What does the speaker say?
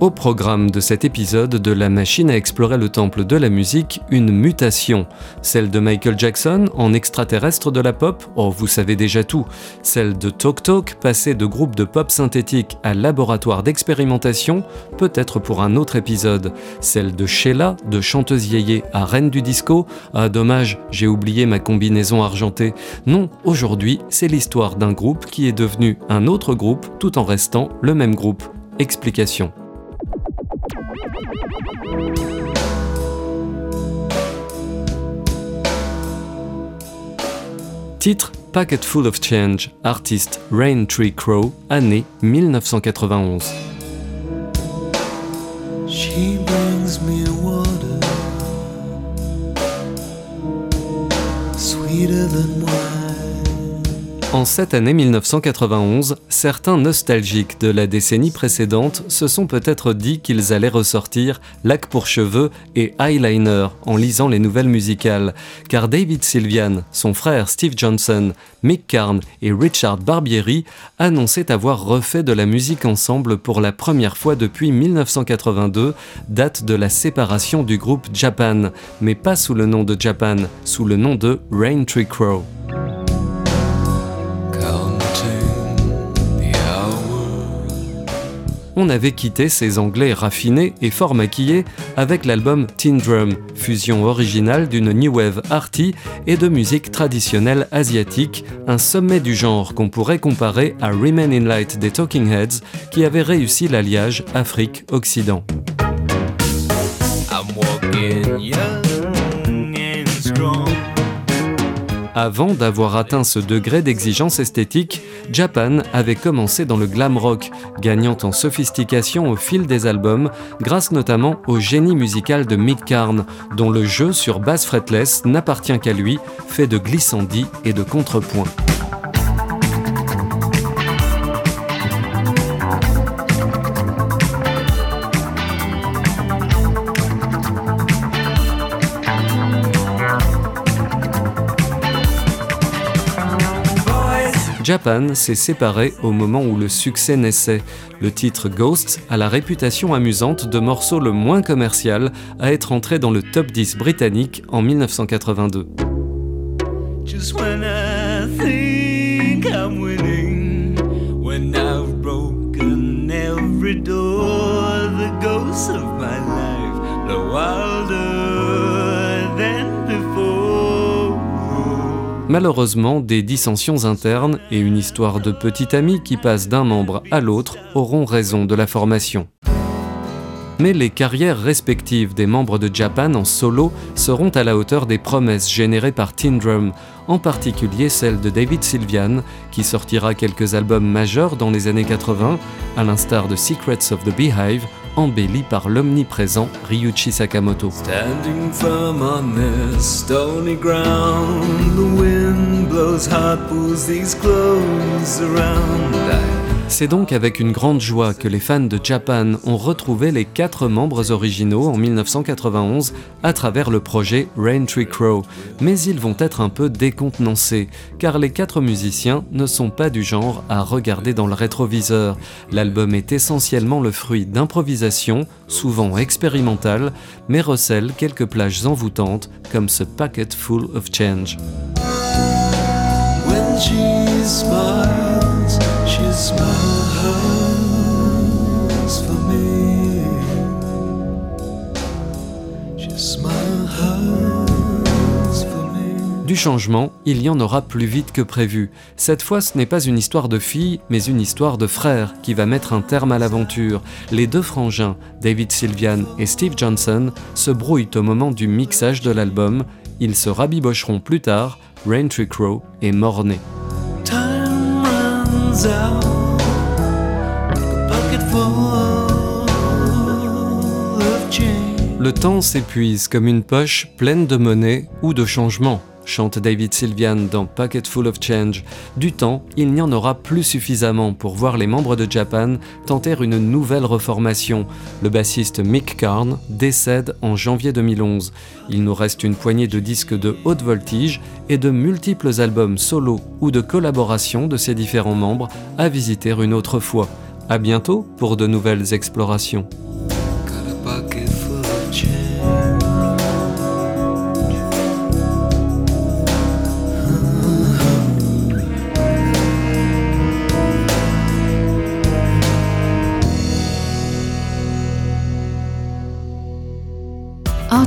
Au programme de cet épisode de La machine à explorer le temple de la musique, une mutation. Celle de Michael Jackson en extraterrestre de la pop, oh vous savez déjà tout. Celle de Talk Talk, passée de groupe de pop synthétique à laboratoire d'expérimentation, peut-être pour un autre épisode. Celle de Sheila, de chanteuse yéyé à reine du disco, ah dommage, j'ai oublié ma combinaison argentée. Non, aujourd'hui, c'est l'histoire d'un groupe qui est devenu un autre groupe tout en restant le même groupe. Explication. Titre Packet Full of Change, artiste Rain Tree Crow, année 1991. She brings me water, sweeter than wine. En cette année 1991, certains nostalgiques de la décennie précédente se sont peut-être dit qu'ils allaient ressortir lac pour cheveux et eyeliner en lisant les nouvelles musicales, car David Sylvian, son frère Steve Johnson, Mick Karn et Richard Barbieri annonçaient avoir refait de la musique ensemble pour la première fois depuis 1982, date de la séparation du groupe Japan, mais pas sous le nom de Japan, sous le nom de Rain Tree Crow. On avait quitté ces Anglais raffinés et fort maquillés avec l'album Teen Drum, fusion originale d'une new wave arty et de musique traditionnelle asiatique, un sommet du genre qu'on pourrait comparer à Remain in Light des Talking Heads qui avait réussi l'alliage Afrique-Occident. Avant d'avoir atteint ce degré d'exigence esthétique, Japan avait commencé dans le glam rock, gagnant en sophistication au fil des albums, grâce notamment au génie musical de Mick Karn, dont le jeu sur basse fretless n'appartient qu'à lui, fait de glissandis et de contrepoints. Japan s'est séparé au moment où le succès naissait. Le titre Ghost a la réputation amusante de morceau le moins commercial à être entré dans le top 10 britannique en 1982. Malheureusement, des dissensions internes et une histoire de petit ami qui passe d'un membre à l'autre auront raison de la formation. Mais les carrières respectives des membres de Japan en solo seront à la hauteur des promesses générées par Teen Drum, en particulier celle de David Sylvian, qui sortira quelques albums majeurs dans les années 80, à l'instar de Secrets of the Beehive embelli par l'omniprésent Ryuichi Sakamoto. C'est donc avec une grande joie que les fans de Japan ont retrouvé les quatre membres originaux en 1991 à travers le projet Rain Tree Crow, mais ils vont être un peu décontenancés, car les quatre musiciens ne sont pas du genre à regarder dans le rétroviseur. L'album est essentiellement le fruit d'improvisation, souvent expérimentales, mais recèle quelques plages envoûtantes comme ce Packet Full of Change. Du changement, il y en aura plus vite que prévu. Cette fois, ce n'est pas une histoire de fille, mais une histoire de frère qui va mettre un terme à l'aventure. Les deux frangins, David Sylvian et Steve Johnson, se brouillent au moment du mixage de l'album. Ils se rabibocheront plus tard. Raintree Crow est morné. Le temps s'épuise comme une poche pleine de monnaie ou de changements chante David Sylvian dans Pocket Full of Change. Du temps, il n'y en aura plus suffisamment pour voir les membres de Japan tenter une nouvelle reformation. Le bassiste Mick Karn décède en janvier 2011. Il nous reste une poignée de disques de haute voltige et de multiples albums solo ou de collaboration de ses différents membres à visiter une autre fois. À bientôt pour de nouvelles explorations.